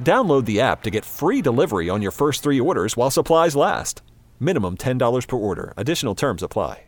Download the app to get free delivery on your first three orders while supplies last. Minimum $10 per order. Additional terms apply.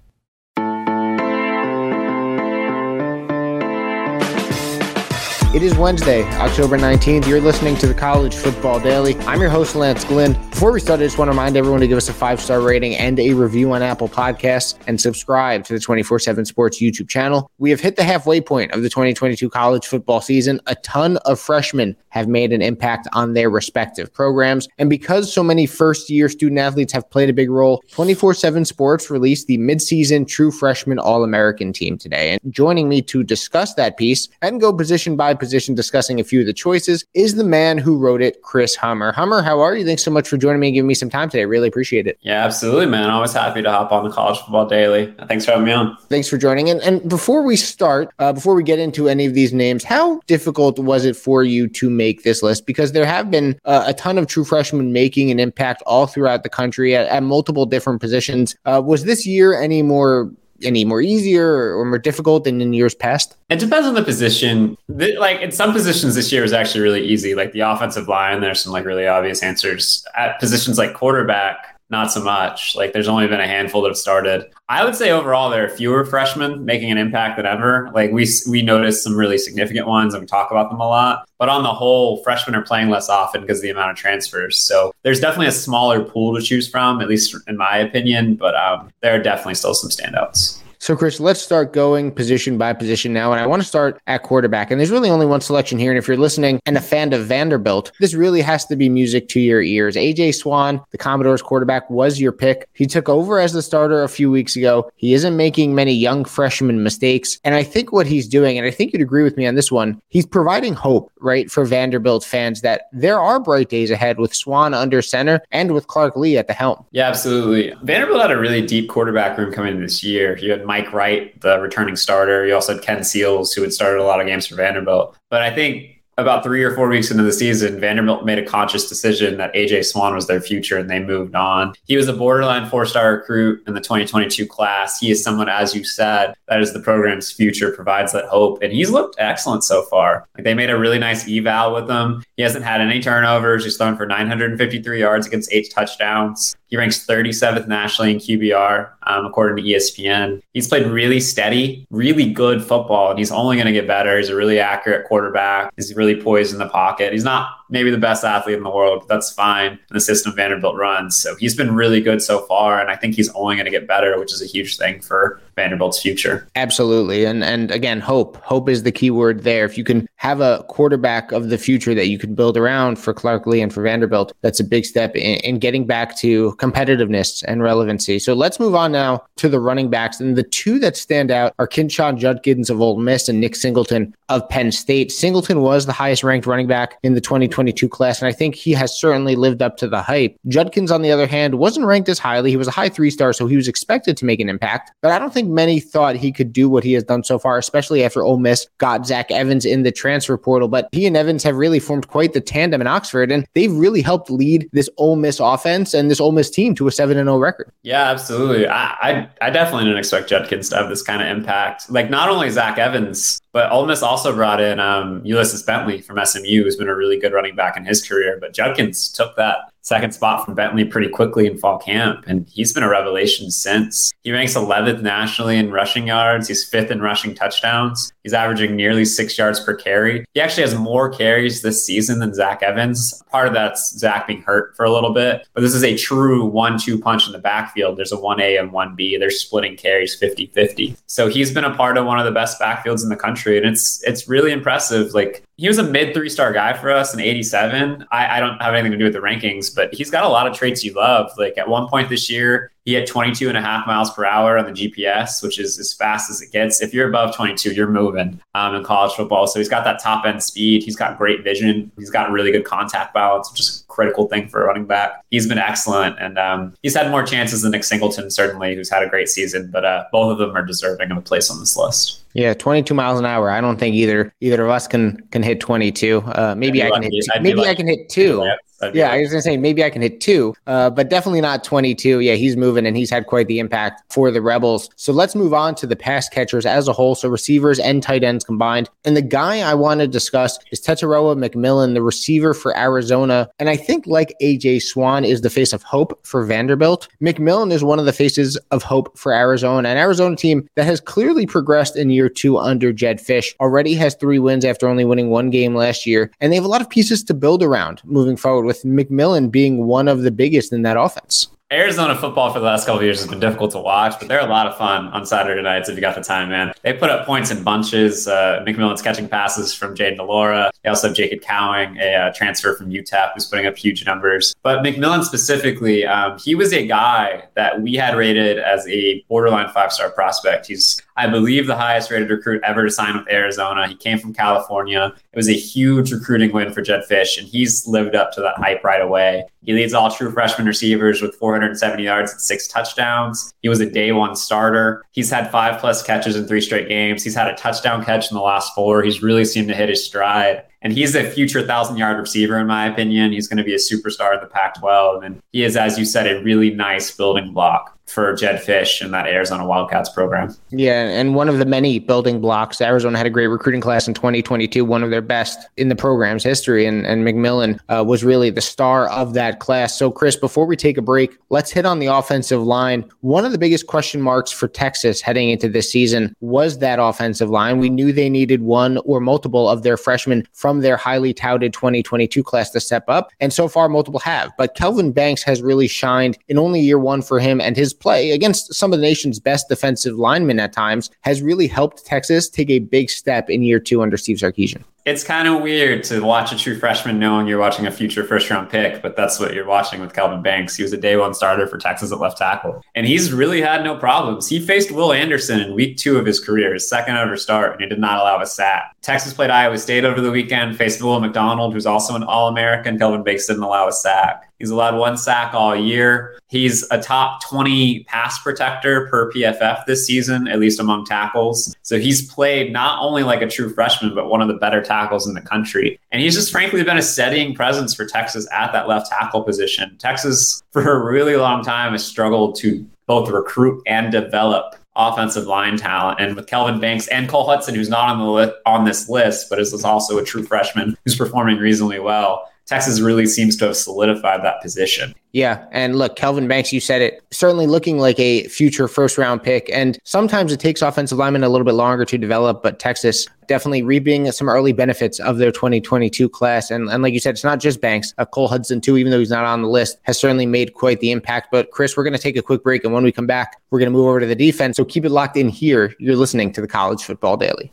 It is Wednesday, October 19th. You're listening to the College Football Daily. I'm your host, Lance Glinn. Before we start, I just want to remind everyone to give us a five star rating and a review on Apple Podcasts and subscribe to the 24 7 Sports YouTube channel. We have hit the halfway point of the 2022 college football season. A ton of freshmen have made an impact on their respective programs. And because so many first year student athletes have played a big role, 24 7 Sports released the midseason True Freshman All American team today. And joining me to discuss that piece and go position by position discussing a few of the choices is the man who wrote it, Chris Hummer. Hummer, how are you? Thanks so much for joining me and giving me some time today. Really appreciate it. Yeah, absolutely, man. Always happy to hop on the College Football Daily. Thanks for having me on. Thanks for joining. And, and before we start, uh, before we get into any of these names, how difficult was it for you to make this list? Because there have been uh, a ton of true freshmen making an impact all throughout the country at, at multiple different positions. Uh, was this year any more any more easier or more difficult than in years past? It depends on the position. Like in some positions this year was actually really easy. Like the offensive line, there's some like really obvious answers. At positions like quarterback, not so much. Like there's only been a handful that have started. I would say overall there are fewer freshmen making an impact than ever. Like we we noticed some really significant ones and we talk about them a lot. But on the whole, freshmen are playing less often because of the amount of transfers. So there's definitely a smaller pool to choose from, at least in my opinion. But um, there are definitely still some standouts. So, Chris, let's start going position by position now. And I want to start at quarterback. And there's really only one selection here. And if you're listening and a fan of Vanderbilt, this really has to be music to your ears. AJ Swann, the Commodores quarterback, was your pick. He took over as the starter a few weeks ago. He isn't making many young freshman mistakes. And I think what he's doing, and I think you'd agree with me on this one, he's providing hope, right, for Vanderbilt fans that there are bright days ahead with Swann under center and with Clark Lea at the helm. Yeah, absolutely. Vanderbilt had a really deep quarterback room coming this year. You had Mike Wright, the returning starter. You also had Ken Seals, who had started a lot of games for Vanderbilt. But I think about three or four weeks into the season, Vanderbilt made a conscious decision that AJ Swann was their future and they moved on. He was a borderline four star recruit in the 2022 class. He is someone, as you said, that is the program's future, provides that hope. And he's looked excellent so far. Like they made a really nice eval with him. He hasn't had any turnovers. He's thrown for 953 yards against eight touchdowns. He ranks 37th nationally in QBR, um, according to ESPN. He's played really steady, really good football, and he's only going to get better. He's a really accurate quarterback. He's really poised in the pocket. He's not maybe the best athlete in the world, but that's fine in the system Vanderbilt runs. So he's been really good so far, and I think he's only going to get better, which is a huge thing for Vanderbilt's future. Absolutely. And and again, hope. Hope is the key word there. If you can have a quarterback of the future that you can build around for Clark Lea and for Vanderbilt, that's a big step in, in getting back to competitiveness and relevancy. So let's move on now to the running backs. And the two that stand out are Quinshon Judkins of Ole Miss and Nick Singleton of Penn State. Singleton was the highest ranked running back in the 2022 class, and I think he has certainly lived up to the hype. Judkins, on the other hand, wasn't ranked as highly. He was a high three star, so he was expected to make an impact, but I don't think many thought he could do what he has done so far, especially after Ole Miss got Zach Evans in the transfer portal. But he and Evans have really formed quite the tandem in Oxford, and they've really helped lead this Ole Miss offense and this Ole Miss team to a 7 and 0 record. Yeah, absolutely. I, I, I definitely didn't expect Judkins to have this kind of impact. Like, not only Zach Evans, but Ole Miss also brought in um, Ulysses Bentley from SMU, who's been a really good running back in his career. But Judkins took that second spot from Bentley pretty quickly in fall camp, and he's been a revelation since. He ranks 11th nationally in rushing yards. He's fifth in rushing touchdowns. He's averaging nearly six yards per carry. He actually has more carries this season than Zach Evans. Part of that's Zach being hurt for a little bit, but this is a true one two punch in the backfield. There's a 1A and 1B. They're splitting carries 50 50. So he's been a part of one of the best backfields in the country, and it's it's really impressive. Like he was a mid three star guy for us in 87. I, I, don't have anything to do with the rankings, but he's got a lot of traits you love. Like at one point this year, he had 22 and a half miles per hour on the GPS, which is as fast as it gets. If you're above 22, you're moving um, in college football. So he's got that top end speed. He's got great vision. He's got really good contact balance, which is critical thing for a running back. He's been excellent. And um, he's had more chances than Nick Singleton, certainly, who's had a great season. But uh, both of them are deserving of a place on this list. Yeah, 22 miles an hour. I don't think either either of us can can hit 22. Uh, maybe I can hit. Two. Maybe I can hit two. Yeah, I was gonna say maybe I can hit two, uh, but definitely not 22. Yeah, he's moving and he's had quite the impact for the Rebels. So let's move on to the pass catchers as a whole. So receivers and tight ends combined. And the guy I want to discuss is Tetairoa McMillan, the receiver for Arizona. And I think like AJ Swann is the face of hope for Vanderbilt. McMillan is one of the faces of hope for Arizona, an Arizona team that has clearly progressed in year two under Jedd Fisch. Already has three wins after only winning one game last year, and they have a lot of pieces to build around moving forward with McMillan being one of the biggest in that offense. Arizona football for the last couple of years has been difficult to watch, but they're a lot of fun on Saturday nights if you got the time, man. They put up points in bunches. Uh, McMillan's catching passes from Jayden de Laura. They also have Jacob Cowing, a uh, transfer from UTEP, who's putting up huge numbers. But McMillan specifically, um, he was a guy that we had rated as a borderline five star prospect. He's I believe, the highest rated recruit ever to sign with Arizona. He came from California. It was a huge recruiting win for Jedd Fisch, and he's lived up to that hype right away. He leads all true freshman receivers with 470 yards and six touchdowns. He was a day one starter. He's had five plus catches in three straight games. He's had a touchdown catch in the last four. He's really seemed to hit his stride. And he's a future thousand yard receiver, in my opinion. He's going to be a superstar in the Pac 12. And he is, as you said, a really nice building block for Jedd Fisch, and that Arizona Wildcats program. Yeah, and one of the many building blocks. Arizona had a great recruiting class in 2022, one of their best in the program's history, and, and McMillan uh, was really the star of that class. So, Chris, before we take a break, let's hit on the offensive line. One of the biggest question marks for Texas heading into this season was that offensive line. We knew they needed one or multiple of their freshmen from their highly touted 2022 class to step up, and so far multiple have. But Kelvin Banks has really shined in only year one for him, and his play against some of the nation's best defensive linemen at times has really helped Texas take a big step in year two under Steve Sarkisian it's kind of weird to watch a true freshman knowing you're watching a future first round pick, but that's what you're watching with Kelvin Banks. He was a day one starter for Texas at left tackle, and he's really had no problems. He faced Will Anderson in week two of his career, his second ever start, and he did not allow a sack. Texas played Iowa State over the weekend, faced Will McDonald, who's also an All American. Kelvin Banks didn't allow a sack. He's allowed one sack all year. He's a top 20 pass protector per PFF this season, at least among tackles. So he's played not only like a true freshman, but one of the better tackles in the country. And he's just frankly been a steadying presence for Texas at that left tackle position. Texas, for a really long time, has struggled to both recruit and develop offensive line talent. And with Kelvin Banks and Cole Hutson, who's not on the li- on this list, but is also a true freshman who's performing reasonably well, Texas really seems to have solidified that position. Yeah. And look, Kelvin Banks, you said it, certainly looking like a future first round pick. And sometimes it takes offensive linemen a little bit longer to develop, but Texas definitely reaping some early benefits of their 2022 class. And, and like you said, it's not just Banks. Uh, Cole Hutson, too, even though he's not on the list, has certainly made quite the impact. But Chris, we're going to take a quick break. And when we come back, we're going to move over to the defense. So keep it locked in here. You're listening to the College Football Daily.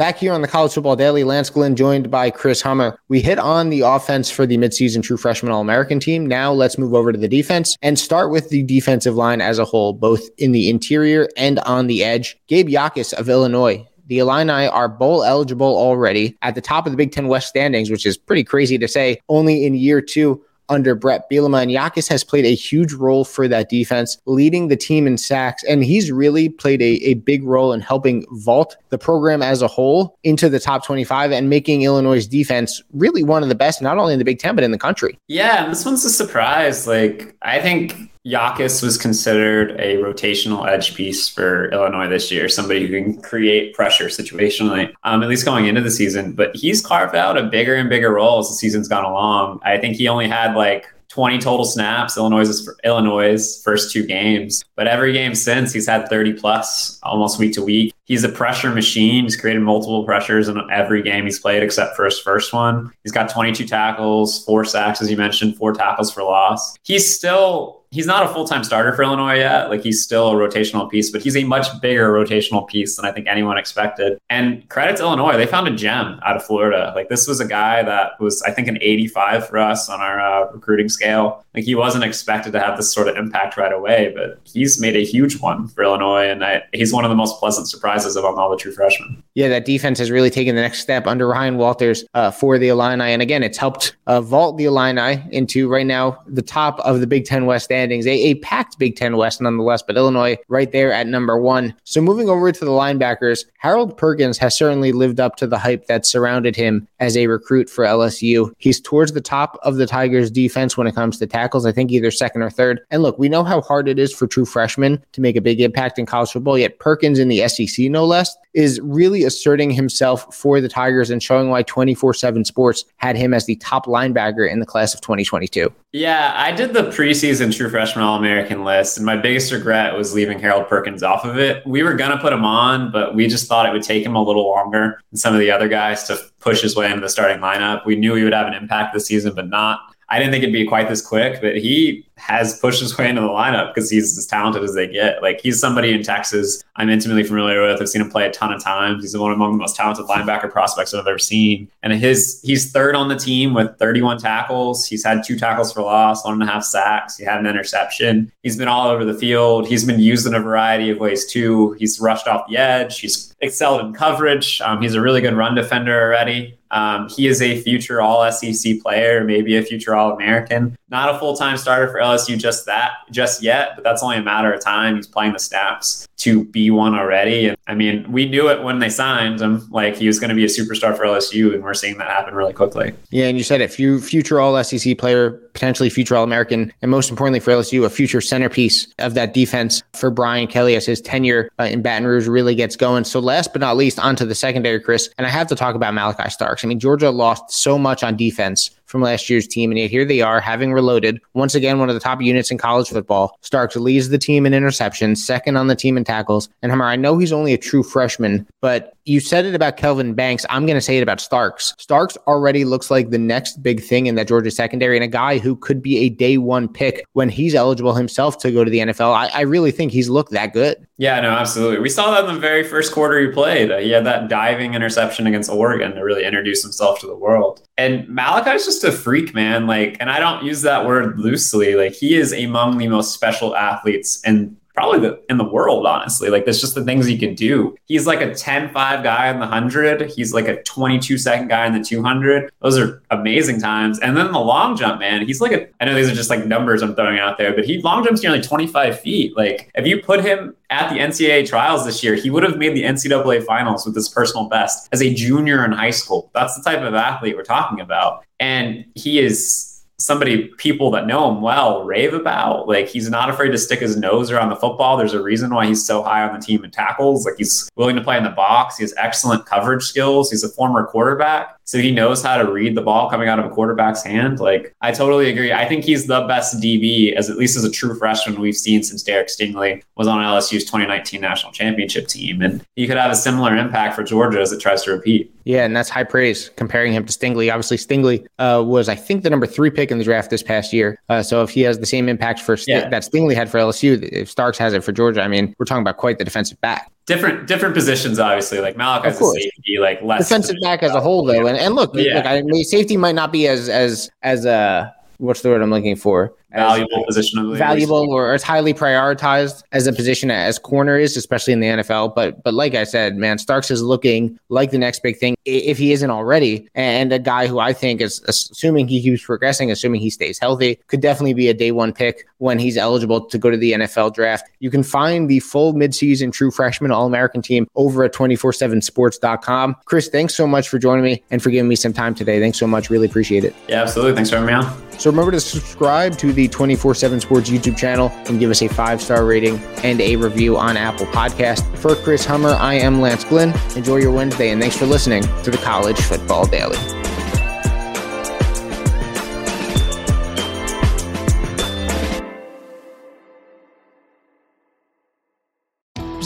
Back here on the College Football Daily, Lance Glinn joined by Chris Hummer. We hit on the offense for the midseason true freshman All American team. Now let's move over to the defense and start with the defensive line as a whole, both in the interior and on the edge. Gabe Jacas of Illinois the Illini are bowl eligible already at the top of the Big Ten West standings, which is pretty crazy to say only in year two under Bret Bielema. And Jacas has played a huge role for that defense, leading the team in sacks. And he's really played a, a big role in helping vault the program as a whole into the top 25 and making Illinois' defense really one of the best, not only in the Big Ten, but in the country. Yeah, this one's a surprise. Like, I think Jacas was considered a rotational edge piece for Illinois this year, somebody who can create pressure situationally, um, at least going into the season. But he's carved out a bigger and bigger role as the season's gone along. I think he only had like 20 total snaps. Illinois' Illinois' first two games, but every game since he's had 30 plus almost week to week. He's a pressure machine. He's created multiple pressures in every game he's played except for his first one. He's got 22 tackles, four sacks, as you mentioned, four tackles for loss. He's still he's not a full time starter for Illinois yet. Like he's still a rotational piece, but he's a much bigger rotational piece than I think anyone expected. And credit to Illinois, they found a gem out of Florida. Like this was a guy that was, I think, an 85 for us on our uh, recruiting scale. Like he wasn't expected to have this sort of impact right away, but he's made a huge one for Illinois, and I, he's one of the most pleasant surprises among all the true freshmen. Yeah, that defense has really taken the next step under Ryan Walters uh, for the Illini, and again, it's helped uh, vault the Illini into right now the top of the Big Ten West standings, a, a packed Big Ten West nonetheless, but Illinois right there at number one. So moving over to the linebackers, Harold Perkins has certainly lived up to the hype that surrounded him as a recruit for LSU. He's towards the top of the Tigers defense when it comes to tackles, I think either second or third. And look, we know how hard it is for true freshmen to make a big impact in college football, yet Perkins in the SEC, no less, is really asserting himself for the Tigers and showing why 24 7 Sports had him as the top linebacker in the class of 2022. Yeah, I did the preseason true freshman All American list, and my biggest regret was leaving Harold Perkins off of it. We were going to put him on, but we just thought it would take him a little longer than some of the other guys to push his way into the starting lineup. We knew he would have an impact this season, but not. I didn't think it'd be quite this quick, but he has pushed his way into the lineup because he's as talented as they get. Like he's somebody in Texas I'm intimately familiar with. I've seen him play a ton of times. He's one among the most talented linebacker prospects I've ever seen. And his he's third on the team with 31 tackles. He's had two tackles for loss, one and a half sacks. He had an interception. He's been all over the field. He's been used in a variety of ways too. He's rushed off the edge. He's excelled in coverage. Um, he's a really good run defender already. Um, he is a future All SEC player, maybe a future All American. Not a full time starter for LSU just that just yet, but that's only a matter of time. He's playing the snaps to be one already. And I mean, we knew it when they signed him, like he was going to be a superstar for LSU, and we're seeing that happen really quickly. Yeah, and you said it, future All SEC player, potentially future All American, and most importantly for LSU, a future centerpiece of that defense for Brian Kelly as his tenure uh, in Baton Rouge really gets going. So last but not least, onto the secondary, Chris, and I have to talk about Malachi Starks. I mean, Georgia lost so much on defense from last year's team. And yet here they are having reloaded. Once again, one of the top units in college football. Starks leads the team in interceptions, second on the team in tackles. And Hummer, I know he's only a true freshman, but you said it about Kelvin Banks. I'm going to say it about Starks. Starks already looks like the next big thing in that Georgia secondary and a guy who could be a day one pick when he's eligible himself to go to the NFL. I, I really think he's looked that good. Yeah, no, absolutely. We saw that in the very first quarter he played. He had that diving interception against Oregon to really introduce himself to the world. And Malachi's just a freak, man. Like, and I don't use that word loosely. Like, he is among the most special athletes and probably the, in the world, honestly. Like, that's just the things he can do. He's like a 10 5 guy in the 100. He's like a 22 second guy in the 200. Those are amazing times. And then the long jump, man, he's like a, I know these are just like numbers I'm throwing out there, but he long jumps nearly 25 feet. Like, if you put him at the NCAA trials this year, he would have made the NCAA finals with his personal best as a junior in high school. That's the type of athlete we're talking about. And he is somebody people that know him well rave about. Like he's not afraid to stick his nose around the football. There's a reason why he's so high on the team in tackles. Like he's willing to play in the box. He has excellent coverage skills. He's a former quarterback. So he knows how to read the ball coming out of a quarterback's hand. Like I totally agree. I think he's the best DB as at least as a true freshman we've seen since Derek Stingley was on LSU's 2019 national championship team. And he could have a similar impact for Georgia as it tries to repeat. Yeah, and that's high praise comparing him to Stingley. Obviously, Stingley uh, was, I think, the number three pick in the draft this past year. Uh, so if he has the same impact for St- Yeah. that Stingley had for LSU, if Starks has it for Georgia, I mean, we're talking about quite the defensive back. Different different positions, obviously. Like Malik Of a safety, like less defensive back as a whole, though. And, and look, Yeah. look, I mean, safety might not be as as as uh, what's the word I'm looking for? As valuable position of valuable or as highly prioritized as a position as corner is, especially in the NFL. But but like I said, man, Starks is looking like the next big thing if he isn't already, and a guy who I think is assuming he keeps progressing, assuming he stays healthy, could definitely be a day one pick when he's eligible to go to the NFL draft. You can find the full midseason true freshman All American team over at 247sports.com. Chris, thanks so much for joining me and for giving me some time today. Thanks so much. Really appreciate it. Yeah, absolutely. Thanks for having me on. So remember to subscribe to the 24 7 Sports YouTube channel and give us a five star rating and a review on Apple Podcast. For Chris Hummer, I am Lance Glinn. Enjoy your Wednesday and thanks for listening to the College Football Daily.